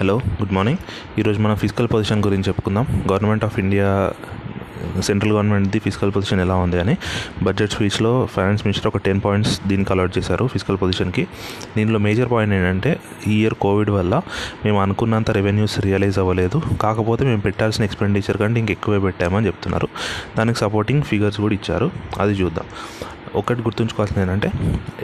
Hello good morning ఈరోజు మనం physical position గురించి చెప్పుకుందాం. గవర్నమెంట్ ఆఫ్ ఇండియా సెంట్రల్ గవర్నమెంట్ది ఫిజికల్ పొజిషన్ ఎలా ఉంది అని. బడ్జెట్ స్పీచ్లో ఫైనాన్స్ మినిస్టర్ ఒక టెన్ పాయింట్స్ దీనికి అలాట్ చేశారు ఫిజికల్ పొజిషన్కి దీనిలో మేజర్ పాయింట్ ఏంటంటే ఈ ఇయర్ కోవిడ్ వల్ల మేము అనుకున్నంత రెవెన్యూస్ రియలైజ్ అవ్వలేదు. కాకపోతే మేము పెట్టాల్సిన ఎక్స్పెండిచర్ కంటే ఇంకెక్కువే పెట్టామని చెప్తున్నారు. దానికి సపోర్టింగ్ ఫిగర్స్ కూడా ఇచ్చారు. అది చూద్దాం. ఒకటి గుర్తుంచుకోవాల్సింది ఏంటంటే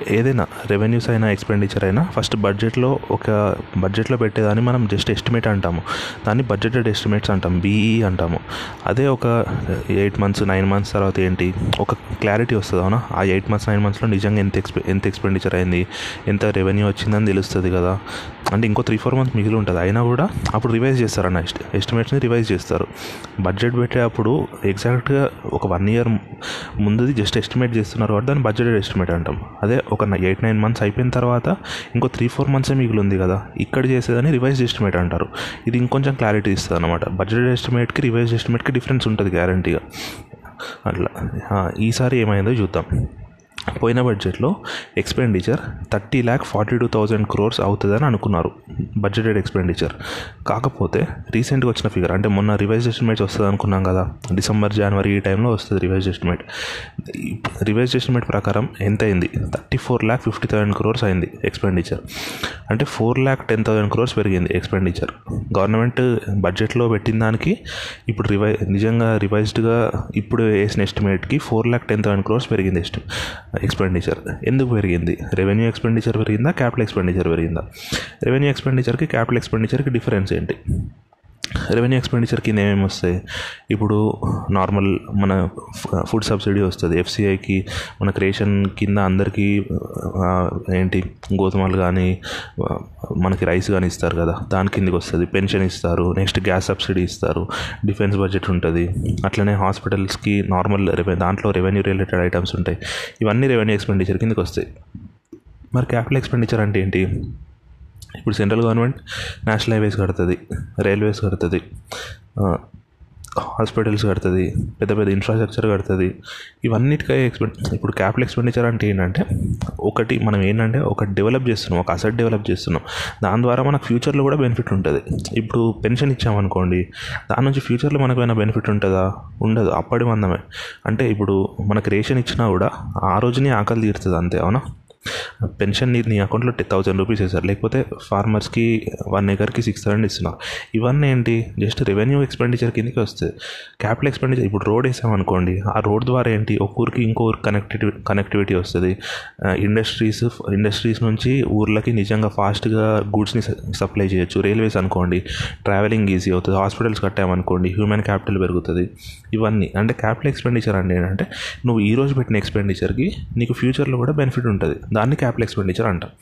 ఏదైనా రెవెన్యూస్ అయినా ఎక్స్పెండిచర్ అయినా ఫస్ట్ బడ్జెట్లో ఒక బడ్జెట్లో పెట్టేదాన్ని మనం జస్ట్ ఎస్టిమేట్ అంటాము. దాన్ని బడ్జెటెడ్ ఎస్టిమేట్స్ అంటాం బీఈ అంటాము. అదే ఒక ఎయిట్ మంత్స్ నైన్ మంత్స్ తర్వాత ఏంటి ఒక క్లారిటీ వస్తుంది అవునా? ఆ ఎయిట్ మంత్స్ నైన్ మంత్స్లో నిజంగా ఎంత ఎక్స్పె ఎంత ఎక్స్పెండిచర్ అయింది ఎంత రెవెన్యూ వచ్చిందని తెలుస్తుంది కదా? అంటే ఇంకో త్రీ ఫోర్ మంత్స్ మిగిలి ఉంటుంది. అయినా కూడా అప్పుడు రివైజ్ చేస్తారన్న ఎస్టి ఎస్టిమేట్స్ని రివైజ్ చేస్తారు. బడ్జెట్ పెట్టేటప్పుడు ఎగ్జాక్ట్గా ఒక వన్ ఇయర్ ముందుది జస్ట్ ఎస్టిమేట్ చేస్తున్నారు కాబట్టి దాన్ని బడ్జెటెడ్ ఎస్టిమేట్ అంటాం. అదే ఒక ఎయిట్ నైన్ మంత్స్ అయిపోయిన తర్వాత ఇంకో త్రీ ఫోర్ మంత్సే మిగిలి ఉంది కదా ఇక్కడ చేసేదని రివైజ్ ఎస్టిమేట్ అంటారు. ఇది ఇంకొంచెం క్లారిటీ ఇస్తుంది అనమాట బడ్జెటెడ్ ఎస్టిమేట్కి రివైజ్ ఎస్టిమేట్కి డిఫరెన్స్ ఉంటుంది గ్యారంటీగా అట్లా. ఈసారి ఏమైందో చూద్దాం. పోయిన బడ్జెట్లో expenditure thirty lakh forty two thousand crores అవుతుందని అనుకున్నారు. బడ్జెటెడ్ ఎక్స్పెండిచర్ కాకపోతే రీసెంట్గా వచ్చిన ఫిగర్ అంటే మొన్న రివైజ్ ఎస్టిమేట్స్ వస్తుంది అనుకున్నాం కదా డిసెంబర్ జనవరి ఈ టైంలో వస్తుంది రివైజ్ ఎస్టిమేట్ రివైజ్ ఎస్టిమేట్ ప్రకారం ఎంత అయింది? Thirty four lakh fifty thousand crores అయింది ఎక్స్పెండిచర్ అంటే four lakh ten thousand crores పెరిగింది ఎక్స్పెండిచర్ గవర్నమెంట్ బడ్జెట్లో పెట్టిన దానికి ఇప్పుడు రివై నిజంగా రివైజ్డ్గా ఇప్పుడు వేసిన ఎస్టిమేట్కి four lakh ten thousand crores పెరిగింది ఎస్టి ఎక్స్పెండిచర్ ఎందుకు పెరిగింది? రెవెన్యూ ఎక్స్పెండిచర్ పెరిగిందా? క్యాపిటల్ ఎక్స్పెండిచర్ పెరిగిందా? రెవెన్యూ ఎక్స్పెండిచర్కి క్యాపిటల్ ఎక్స్పెండిచర్కి డిఫరెన్స్ ఏంటి? రెవెన్యూ ఎక్స్పెండిచర్ కింద ఏమేమి వస్తాయి? ఇప్పుడు నార్మల్ మన ఫుడ్ సబ్సిడీ వస్తుంది. ఎఫ్సిఐకి మన రేషన్ కింద అందరికీ ఏంటి గోధుమలు కానీ మనకి రైస్ కానీ ఇస్తారు కదా. దాని కిందకి వస్తుంది. పెన్షన్ ఇస్తారు. నెక్స్ట్ గ్యాస్ సబ్సిడీ ఇస్తారు. డిఫెన్స్ బడ్జెట్ ఉంటుంది. అట్లనే హాస్పిటల్స్కి నార్మల్ రెవె దాంట్లో రెవెన్యూ రిలేటెడ్ ఐటమ్స్ ఉంటాయి. ఇవన్నీ రెవెన్యూ ఎక్స్పెండిచర్ కిందకి వస్తాయి. మరి క్యాపిటల్ ఎక్స్పెండిచర్ అంటే ఏంటి? ఇప్పుడు సెంట్రల్ గవర్నమెంట్ నేషనల్ హైవేస్ కడుతుంది రైల్వేస్ కడుతుంది హాస్పిటల్స్ కడుతుంది పెద్ద పెద్ద ఇన్ఫ్రాస్ట్రక్చర్ కడుతుంది. ఇవన్నిటికీ ఎక్స్పెండ్ ఇప్పుడు క్యాపిటల్ ఎక్స్పెండిచర్ అంటే ఏంటంటే ఒకటి మనం ఏంటంటే ఒక డెవలప్ చేస్తున్నాం ఒక అసెట్ డెవలప్ చేస్తున్నాం. దాని ద్వారా మనకు ఫ్యూచర్లో కూడా బెనిఫిట్ ఉంటుంది. ఇప్పుడు పెన్షన్ ఇచ్చామనుకోండి దాని నుంచి ఫ్యూచర్లో మనకు ఏమైనా బెనిఫిట్ ఉంటుందా? ఉండదు అప్పటి మందమే. అంటే ఇప్పుడు మనకు రేషన్ ఇచ్చినా కూడా ఆ రోజుని ఆకలి తీరుతుంది అంతే అవునా? పెన్షన్ నీ అకౌంట్లో టెన్ థౌసండ్ రూపీస్ వేసారు లేకపోతే ఫార్మర్స్కి వన్ ఎకర్కి సిక్స్ థౌసండ్ ఇస్తున్నారు ఇవన్నీ ఏంటి? జస్ట్ రెవెన్యూ ఎక్స్పెండిచర్ కిందకి వస్తుంది క్యాపిటల్ ఎక్స్పెండిచర్ ఇప్పుడు రోడ్ వేసామనుకోండి ఆ రోడ్ ద్వారా ఏంటి? ఒక ఊరికి ఇంకో ఊరికి కనెక్టివిటీ కనెక్టివిటీ వస్తుంది. ఇండస్ట్రీస్ ఇండస్ట్రీస్ నుంచి ఊర్లకి నిజంగా ఫాస్ట్గా గూడ్స్ని సప్లై చేయొచ్చు. రైల్వేస్ అనుకోండి ట్రావెలింగ్ ఈజీ అవుతుంది. హాస్పిటల్స్ కట్టామనుకోండి హ్యూమన్ క్యాపిటల్ పెరుగుతుంది. ఇవన్నీ. అంటే క్యాపిటల్ ఎక్స్పెండిచర్ అంటే ఏంటంటే నువ్వు ఈ రోజు పెట్టిన ఎక్స్పెండిచర్కి నీకు ఫ్యూచర్లో కూడా బెనిఫిట్ ఉంటుంది. దాన్ని క్యాపిటల్ ఎక్స్పెండిచర్ అంటారు.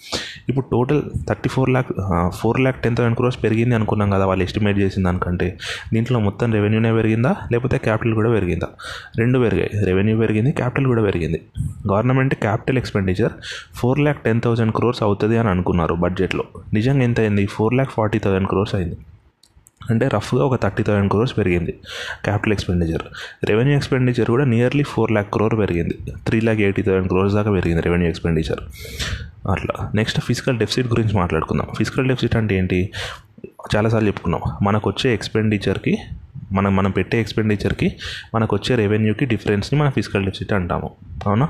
ఇప్పుడు total thirty four lakh four lakh ten thousand crores పెరిగింది అనుకున్నాం కదా వాళ్ళు ఎస్టిమేట్ చేసిన దానికంటే. దీంట్లో మొత్తం రెవెన్యూనే పెరిగిందా? లేకపోతే క్యాపిటల్ కూడా పెరిగిందా? రెండు పెరిగాయి. రెవెన్యూ పెరిగింది క్యాపిటల్ కూడా పెరిగింది. Government capital expenditure four lakh ten thousand crores అవుతుంది అని అనుకున్నారు బడ్జెట్లో నిజంగా ఎంత అయింది? Four lakh forty thousand crores అయింది. అంటే రఫ్గా ఒక థర్టీ థౌసండ్ క్రోర్స్ పెరిగింది క్యాపిటల్ ఎక్స్పెండిచర్. రెవెన్యూ ఎక్స్పెండిచర్ కూడా నియర్లీ ఫోర్ ల్యాక్ క్రోర్ పెరిగింది. Three lakh eighty thousand crores దాకా పెరిగింది రెవెన్యూ ఎక్స్పెండిచర్. అట్లా. నెక్స్ట్ ఫిజికల్ డెఫిసిట్ గురించి మాట్లాడుకుందాం. ఫిజికల్ డెఫిసిట్ అంటే ఏంటి? చాలాసార్లు చెప్పుకున్నాం. మనకు వచ్చే ఎక్స్పెండిచర్కి మనం మనం పెట్టే ఎక్స్పెండిచర్కి మనకు వచ్చే రెవెన్యూకి డిఫరెన్స్ని మనం ఫిజికల్ డెఫిసిట్ అంటాము. అవునా?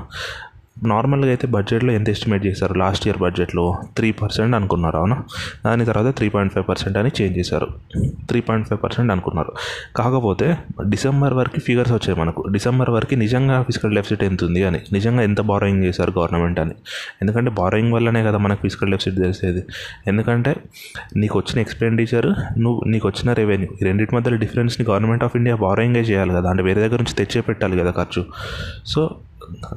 నార్మల్గా అయితే బడ్జెట్లో ఎంత ఎస్టిమేట్ చేశారు? లాస్ట్ ఇయర్ బడ్జెట్లో త్రీ పర్సెంట్ అనుకున్నారు అవునా? దాని తర్వాత త్రీ పాయింట్ ఫైవ్ పర్సెంట్ అని చేంజ్ చేశారు. త్రీ పాయింట్ ఫైవ్ పర్సెంట్ అనుకున్నారు. కాకపోతే డిసెంబర్ వరకు ఫిగర్స్ వచ్చాయి మనకు. డిసెంబర్ వరకు నిజంగా ఫిజికల్ డెఫిసిట్ ఎంత ఉంది అని నిజంగా ఎంత బారోయింగ్ చేశారు గవర్నమెంట్ అని. ఎందుకంటే బారోయింగ్ వల్లనే కదా మనకు ఫిజికల్ డెఫిసిట్ తెలిసేది. ఎందుకంటే నీకు వచ్చిన ఎక్స్పెండిచర్ నువ్వు నీకు వచ్చిన రెవెన్యూ ఈ రెండింటి మధ్యలో డిఫరెన్స్ని గవర్నమెంట్ ఆఫ్ ఇండియా బారోయింగే చేయాలి కదా. అంటే వేరే దగ్గర నుంచి తెచ్చే పెట్టాలి కదా ఖర్చు. సో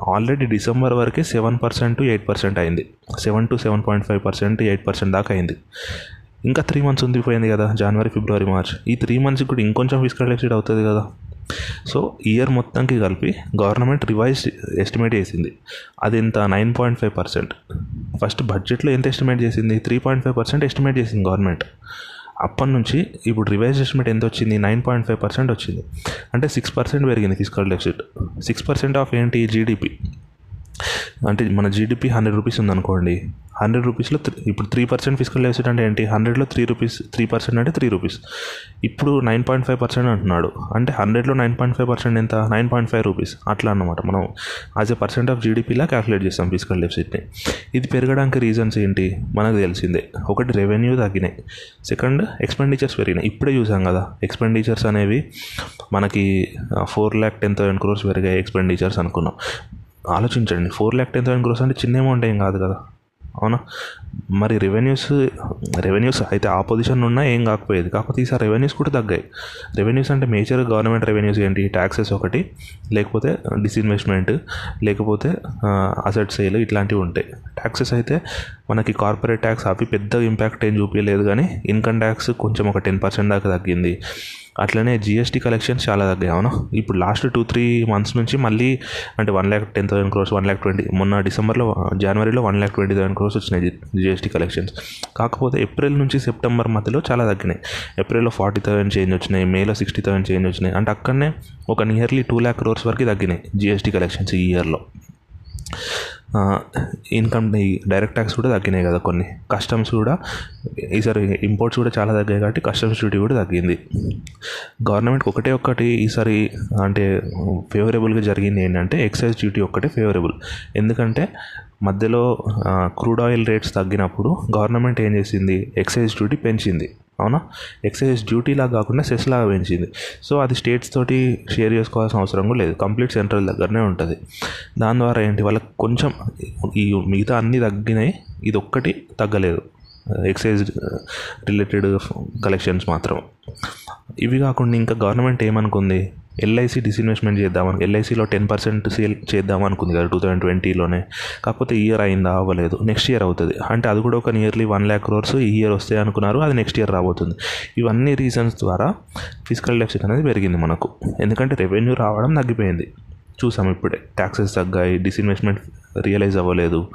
ఆల్రెడీ డిసెంబర్ వరకే seven percent to eight percent అయింది. Seven to seven point five percent eight percent దాకా అయింది. ఇంకా త్రీ మంత్స్ ఉండిపోయింది కదా జనవరి ఫిబ్రవరి మార్చ్ ఈ త్రీ మంత్స్కి కూడా ఇంకొంచెం ఫిజికల్ డెఫిసిట్ అవుతుంది కదా. సో ఇయర్ మొత్తంకి కలిపి గవర్నమెంట్ రివైజ్ ఎస్టిమేట్ చేసింది. అది ఎంత? Nine point five percent first బడ్జెట్లో ఎంత ఎస్టిమేట్ చేసింది? Three point five percent estimate చేసింది గవర్నమెంట్ అప్పటి నుంచి ఇప్పుడు రివైజ్ ఎస్టిమేట్ ఎంత వచ్చింది నైన్ పాయింట్ ఫైవ్ పర్సెంట్ వచ్చింది. అంటే సిక్స్ పర్సెంట్ పెరిగింది physical deficit. Six percent of ఏంటి? జీడిపి. అంటే మన జీడిపి హండ్రెడ్ రూపీస్ ఉందనుకోండి హండ్రెడ్ రూపీస్లో ఇప్పుడు త్రీ పర్సెంట్ ఫిజికల్ డెఫిసిట్ అంటే ఏంటి? హండ్రెడ్లో త్రీ రూపీస్ త్రీ పర్సెంట్ అంటే త్రీ రూపీస్ ఇప్పుడు నైన్ పాయింట్ ఫైవ్ పర్సెంట్ అంటున్నాడు. అంటే హండ్రెడ్లో నైన్ పాయింట్ ఫైవ్ పర్సెంట్ ఎంత? నైన్ పాయింట్ ఫైవ్ రూపీస్ అట్లా అనమాట మనం యాజ్ ఎ పర్సెంట్ ఆఫ్ జీడిపిలా క్యాలిక్యులేట్ చేస్తాం ఫిజికల్ డెఫిసిట్ని ఇది పెరగడానికి రీజన్స్ ఏంటి? మనకు తెలిసిందే. ఒకటి రెవెన్యూ తగ్గినాయి. సెకండ్ ఎక్స్పెండిచర్స్ పెరిగినాయి. ఇప్పుడే చూసాం కదా ఎక్స్పెండిచర్స్ అనేవి మనకి four lakh ten thousand crores పెరిగాయి ఎక్స్పెండిచర్స్ అనుకున్నాం. ఆలోచించండి. Four lakh ten thousand crores అంటే చిన్న అమౌంట్ ఏం కాదు కదా. అవునా? మరి రెవెన్యూస్ రెవెన్యూస్ అయితే ఆ పొజిషన్ ఉన్నా ఏం కాకపోయేది. కాకపోతే ఈసారి రెవెన్యూస్ కూడా తగ్గాయి. రెవెన్యూస్ అంటే మేజర్ గవర్నమెంట్ రెవెన్యూస్ ఏంటి? ట్యాక్సెస్ ఒకటి లేకపోతే డిస్ఇన్వెస్ట్మెంట్ లేకపోతే అసెట్ సేల్ ఇట్లాంటివి ఉంటాయి. ట్యాక్సెస్ అయితే మనకి కార్పొరేట్ ట్యాక్స్ అవి పెద్ద ఇంపాక్ట్ ఏం చూపించలేదు కానీ ఇన్కమ్ ట్యాక్స్ కొంచెం ఒక టెన్ పర్సెంట్ దాకా తగ్గింది. అట్లనే జిఎస్టీ కలెక్షన్స్ చాలా తగ్గాయి అవునా? ఇప్పుడు లాస్ట్ టూ త్రీ మంత్స్ నుంచి మళ్ళీ అంటే one lakh ten thousand crores one lakh twenty మొన్న డిసెంబర్లో జనవరిలో one lakh twenty thousand crores వచ్చినాయి జిఎస్టీ కలెక్షన్స్ కాకపోతే ఏప్రిల్ నుంచి సెప్టెంబర్ మధ్యలో చాలా తగ్గినాయి. ఏప్రిల్లో ఫార్టీ థౌసండ్ చేంజ్ వచ్చినాయి మేలో సిక్స్టీ థౌసండ్ చేంజ్ వచ్చినాయి. అంటే అక్కడనే ఒక నియర్లీ టూ ల్యాక్ క్రోర్స్ వరకు తగ్గినాయి జిఎస్టీ కలెక్షన్స్ ఈ ఇయర్లో ఇన్కమ్ డైరెక్ట్ ట్యాక్స్ కూడా తగ్గినాయి కదా కొన్ని. కస్టమ్స్ కూడా ఈసారి ఇంపోర్ట్స్ కూడా చాలా తగ్గాయి కాబట్టి కస్టమ్స్ డ్యూటీ కూడా తగ్గింది. గవర్నమెంట్కి ఒకటే ఒక్కటి ఈసారి అంటే ఫేవరబుల్గా జరిగింది ఏంటంటే ఎక్సైజ్ డ్యూటీ ఒక్కటే ఫేవరబుల్ ఎందుకంటే మధ్యలో క్రూడ్ ఆయిల్ రేట్స్ తగ్గినప్పుడు గవర్నమెంట్ ఏం చేసింది? ఎక్సైజ్ డ్యూటీ పెంచింది. అవునా? ఎక్సైజ్ డ్యూటీలా కాకుండా సెస్ లాగా పెంచింది. సో అది స్టేట్స్ తోటి షేర్ చేసుకోవాల్సిన అవసరం కూడా లేదు. కంప్లీట్ సెంట్రల్ దగ్గరనే ఉంటుంది. దాని ద్వారా ఏంటి? వాళ్ళకి కొంచెం ఈ మిగతా అన్నీ తగ్గినాయి. ఇది ఒక్కటి తగ్గలేదు. ఎక్సైజ్ రిలేటెడ్ కలెక్షన్స్ మాత్రం. ఇవి కాకుండా ఇంకా గవర్నమెంట్ ఏమనుకుంది? ఎల్ఐసి డిస్ఇన్వెస్ట్మెంట్ చేద్దామని ఎల్ఐసిలో టెన్ పర్సెంట్ సేల్ చేద్దాం అనుకుంది కదా టూ థౌజండ్ ట్వంటీలోనే కాకపోతే ఇయర్ అయిందా? అవ్వలేదు. నెక్స్ట్ ఇయర్ అవుతుంది. అంటే అది కూడా ఒక నియర్లీ వన్ ల్యాక్ క్రోర్స్ ఈ ఇయర్ వస్తాయి అనుకున్నారు. అది నెక్స్ట్ ఇయర్ రాబోతుంది. ఇవన్నీ రీజన్స్ ద్వారా ఫిజికల్ డెఫిసిట్ అనేది పెరిగింది మనకు. ఎందుకంటే రెవెన్యూ రావడం తగ్గిపోయింది. చూసాం ఇప్పుడే. ట్యాక్సెస్ తగ్గాయి డిస్ఇన్వెస్ట్మెంట్ రియలైజ్ అవ్వలేదు.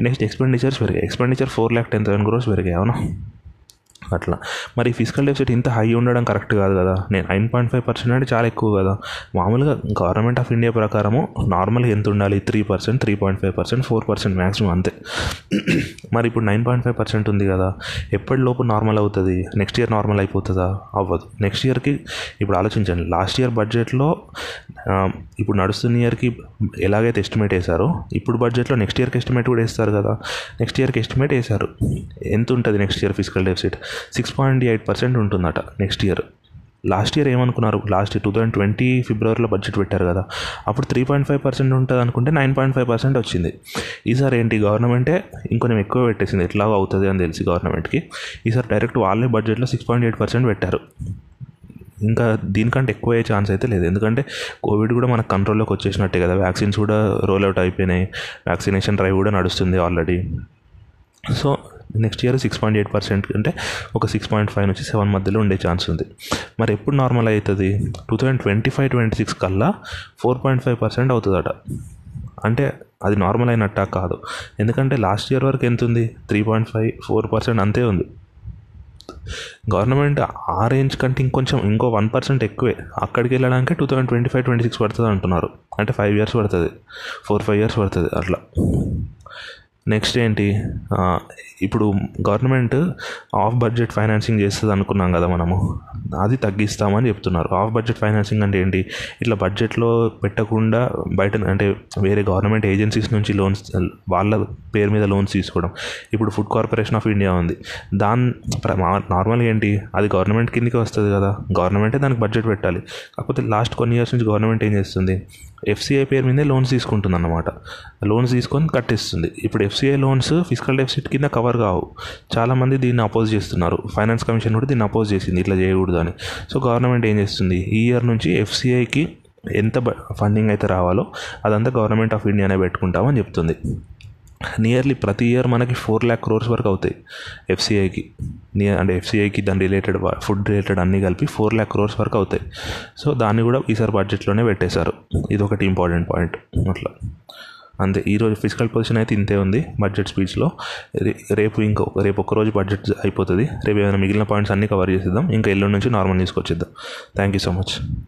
నెక్స్ట్ ఎక్స్పెండిచర్స్ పెరిగాయి. Expenditure four lakh ten thousand crores పెరిగాయి అవునా? అట్లా. మరి ఫిజికల్ డెఫిసిట్ ఇంత హై ఉండడం కరెక్ట్ కాదు కదా? నేను నైన్ పాయింట్ ఫైవ్ పర్సెంట్ అంటే చాలా ఎక్కువ కదా? మామూలుగా గవర్నమెంట్ ఆఫ్ ఇండియా ప్రకారము నార్మల్గా ఎంత ఉండాలి? Three percent three point five percent four percent maximum అంతే. మరి ఇప్పుడు నైన్ పాయింట్ ఫైవ్ పర్సెంట్ ఉంది కదా? ఎప్పటిలోపు నార్మల్ అవుతుంది? నెక్స్ట్ ఇయర్ నార్మల్ అయిపోతుందా? అవ్వదు. నెక్స్ట్ ఇయర్కి ఇప్పుడు ఆలోచించండి. లాస్ట్ ఇయర్ బడ్జెట్లో ఇప్పుడు నడుస్తున్న ఇయర్కి ఎలాగైతే ఎస్టిమేట్ వేశారో ఇప్పుడు బడ్జెట్లో నెక్స్ట్ ఇయర్కి ఎస్టిమేట్ కూడా వేస్తారు కదా? నెక్స్ట్ ఇయర్కి ఎస్టిమేట్ వేశారు. ఎంత ఉంటుంది next year physical deficit? Six point eight percent ఉంటుందట నెక్స్ట్ ఇయర్ లాస్ట్ ఇయర్ ఏమనుకున్నారు? Last year two thousand twenty ఫిబ్రవరిలో బడ్జెట్ పెట్టారు కదా. అప్పుడు త్రీ పాయింట్ ఫైవ్ పర్సెంట్ ఉంటుంది అనుకుంటే నైన్ పాయింట్ ఫైవ్ పర్సెంట్ వచ్చింది. ఈసారి ఏంటి? గవర్నమెంటే ఇంకొంచెం ఎక్కువ పెట్టేసింది. ఎట్లా అవుతుంది అని తెలిసి గవర్నమెంట్కి ఈసారి డైరెక్ట్ వాళ్ళే బడ్జెట్లో సిక్స్ పాయింట్ ఎయిట్ పర్సెంట్ పెట్టారు. ఇంకా దీనికంటే ఎక్కువ అయ్యే ఛాన్స్ అయితే లేదు. ఎందుకంటే కోవిడ్ కూడా మనకు కంట్రోల్లోకి వచ్చేసినట్టే కదా. వ్యాక్సిన్స్ కూడా రోల్ అవుట్ అయిపోయినాయి. వ్యాక్సినేషన్ డ్రైవ్ కూడా నడుస్తుంది already so next year six point eight percent అంటే ఒక సిక్స్ పాయింట్ ఫైవ్ నుంచి సెవెన్ మధ్యలో ఉండే ఛాన్స్ ఉంది. మరి ఎప్పుడు నార్మల్ అవుతుంది two thousand twenty five twenty six కల్లా ఫోర్ పాయింట్ ఫైవ్ పర్సెంట్ అవుతుందట. అంటే అది నార్మల్ అయినట్ట కాదు. ఎందుకంటే లాస్ట్ ఇయర్ వరకు ఎంత ఉంది three point five four percent అంతే ఉంది. గవర్నమెంట్ ఆ రేంజ్ కంటే ఇంకొంచెం ఇంకో వన్ పర్సెంట్ ఎక్కువే. అక్కడికి వెళ్ళడానికి two thousand twenty five twenty six పడుతుంది అంటున్నారు అంటే ఫైవ్ ఇయర్స్ పడుతుంది. ఫోర్ ఫైవ్ ఇయర్స్ పడుతుంది అట్లా. నెక్స్ట్ ఏంటి? ఇప్పుడు గవర్నమెంట్ ఆఫ్ బడ్జెట్ ఫైనాన్సింగ్ చేస్తుంది అనుకున్నాం కదా మనము. అది తగ్గిస్తామని చెప్తున్నారు. ఆఫ్ బడ్జెట్ ఫైనాన్సింగ్ అంటే ఏంటి? ఇట్లా బడ్జెట్లో పెట్టకుండా బయట అంటే వేరే గవర్నమెంట్ ఏజెన్సీస్ నుంచి లోన్స్ వాళ్ళ పేరు మీద లోన్స్ తీసుకోవడం. ఇప్పుడు ఫుడ్ కార్పొరేషన్ ఆఫ్ ఇండియా ఉంది. దాని నార్మల్గా ఏంటి? అది గవర్నమెంట్ కిందకి వస్తుంది కదా. గవర్నమెంటే దానికి బడ్జెట్ పెట్టాలి. కాకపోతే లాస్ట్ కొన్ని ఇయర్స్ నుంచి గవర్నమెంట్ ఏం చేస్తుంది? ఎఫ్సిఐ పేరు మీదే లోన్స్ తీసుకుంటుంది అన్నమాట లోన్స్ తీసుకొని కట్టిస్తుంది. ఇప్పుడు ఎఫ్సిఐ లోన్స్ ఫిజికల్ డెఫిసిట్ కింద కవర్ కావు. చాలామంది దీన్ని అపోజ్ చేస్తున్నారు. ఫైనాన్స్ కమిషన్ కూడా దీన్ని అపోజ్ చేసింది. ఇట్లా చేయకూడదు అని. సో గవర్నమెంట్ ఏం చేస్తుంది? ఈ ఇయర్ నుంచి ఎఫ్సిఐకి ఎంత ఫండింగ్ అయితే రావాలో అదంతా గవర్నమెంట్ ఆఫ్ ఇండియానే పెట్టుకుంటామని చెప్తుంది. నియర్లీ ప్రతి ఇయర్ మనకి ఫోర్ ల్యాక్ క్రోర్స్ వరకు అవుతాయి ఎఫ్సిఐకి నియర్ అంటే ఎఫ్సిఐకి దాని రిలేటెడ్ ఫుడ్ రిలేటెడ్ అన్నీ కలిపి ఫోర్ ల్యాక్ క్రోర్స్ వరకు అవుతాయి. సో దాన్ని కూడా ఈసారి బడ్జెట్లోనే పెట్టేశారు. ఇది ఒకటి ఇంపార్టెంట్ పాయింట్ అట్లా. అంతే. ఈరోజు ఫిజికల్ పొజిషన్ అయితే ఇంతే ఉంది బడ్జెట్ స్పీచ్లో రేపు ఇంకో రేపు ఒక్కరోజు బడ్జెట్ అయిపోతుంది. రేపు ఏమైనా మిగిలిన పాయింట్స్ అన్నీ కవర్ చేసేద్దాం. ఇంకా ఎల్లుండి నుంచి నార్మల్ తీసుకొచ్చేద్దాం థ్యాంక్ యూ సో మచ్